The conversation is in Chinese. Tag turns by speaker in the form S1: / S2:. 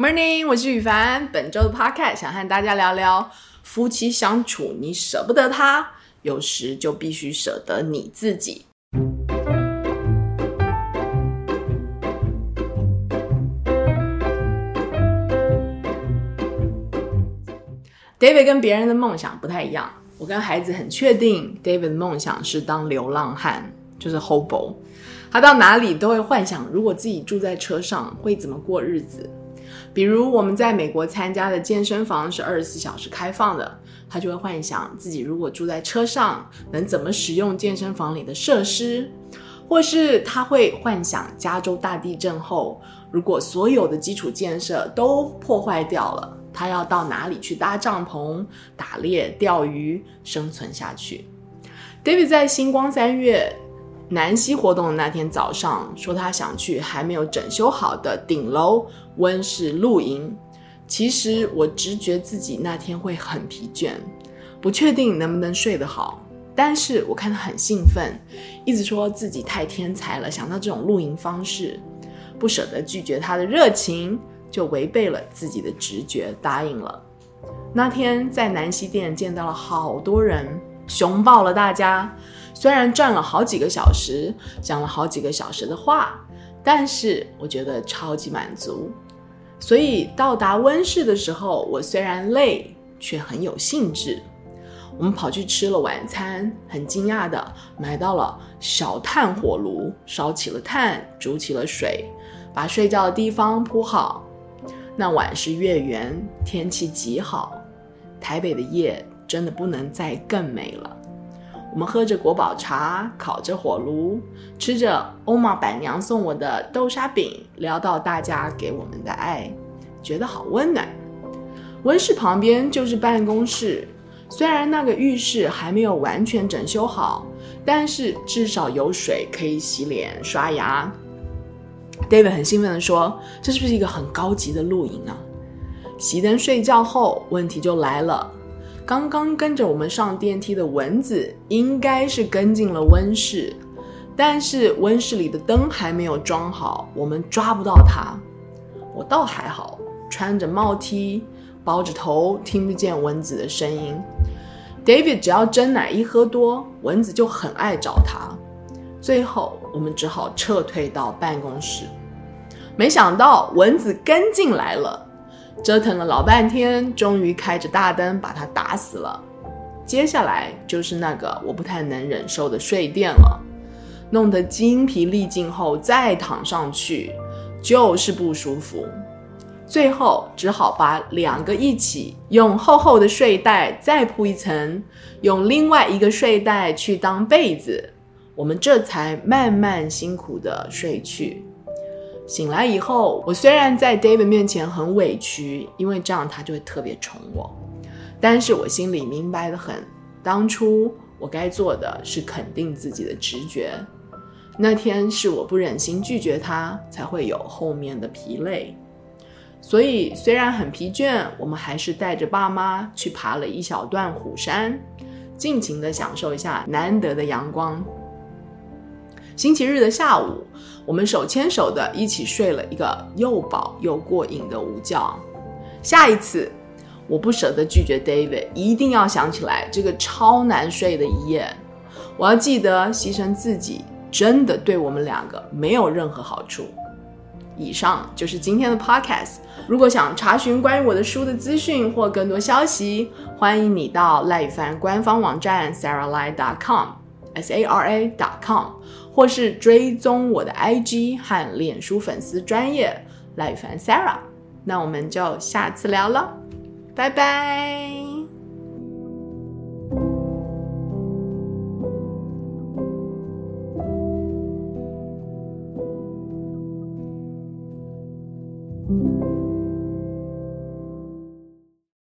S1: Morning，我是宇凡。本周的 Podcast 想和大家聊聊夫妻相处，你舍不得他，有时就必须舍得你自己。David 跟别人的梦想不太一样。我跟孩子很确定，David 的梦想是当流浪汉，就是 hobo。他到哪里都会幻想，如果自己住在车上会怎么过日子。比如我们在美国参加的健身房是二十四小时开放的，他就会幻想自己如果住在车上能怎么使用健身房里的设施，或是他会幻想加州大地震后，如果所有的基础建设都破坏掉了，他要到哪里去搭帐篷、打猎、钓鱼生存下去。David 在星光三月南西活动的那天早上，说他想去还没有整修好的顶楼温室露营。其实我直觉自己那天会很疲倦，不确定能不能睡得好。但是我看他很兴奋，一直说自己太天才了，想到这种露营方式，不舍得拒绝他的热情，就违背了自己的直觉，答应了。那天在南溪店见到了好多人，熊抱了大家。虽然转了好几个小时，讲了好几个小时的话，但是我觉得超级满足。所以到达温室的时候，我虽然累，却很有兴致。我们跑去吃了晚餐，很惊讶的买到了小炭火炉，烧起了炭，煮起了水，把睡觉的地方铺好。那晚是月圆，天气极好，台北的夜真的不能再更美了。我们喝着国宝茶，烤着火炉，吃着欧玛板娘送我的豆沙饼，聊到大家给我们的爱，觉得好温暖。温室旁边就是办公室，虽然那个浴室还没有完全整修好，但是至少有水可以洗脸刷牙。David 很兴奋地说：“这是不是一个很高级的露营啊？”熄灯睡觉后，问题就来了。刚刚跟着我们上电梯的蚊子应该是跟进了温室，但是温室里的灯还没有装好，我们抓不到它。我倒还好，穿着帽 T，包着头，听不见蚊子的声音。David 只要真奶一喝多，蚊子就很爱找他。最后我们只好撤退到办公室，没想到蚊子跟进来了。折腾了老半天，终于开着大灯把它打死了。接下来就是那个我不太能忍受的睡垫了，弄得精疲力尽后再躺上去，就是不舒服。最后只好把两个一起用厚厚的睡袋再铺一层，用另外一个睡袋去当被子，我们这才慢慢辛苦地睡去。醒来以后，我虽然在 David 面前很委屈，因为这样他就会特别宠我，但是我心里明白得很，当初我该做的是肯定自己的直觉。那天是我不忍心拒绝他，才会有后面的疲累。所以虽然很疲倦，我们还是带着爸妈去爬了一小段虎山，尽情的享受一下难得的阳光。星期日的下午，我们手牵手的一起睡了一个又饱又过瘾的午觉。下一次，我不舍得拒绝 David，一定要想起来这个超难睡的一夜。我要记得牺牲自己，真的对我们两个没有任何好处。以上就是今天的 Podcast。如果想查询关于我的书的资讯或更多消息，欢迎你到赖宇凡官方网站 sarahli.com s a r a dot com 或是追踪我的 IG 和脸书粉丝专业，来烦 Sarah，那我们就下次聊了，拜拜。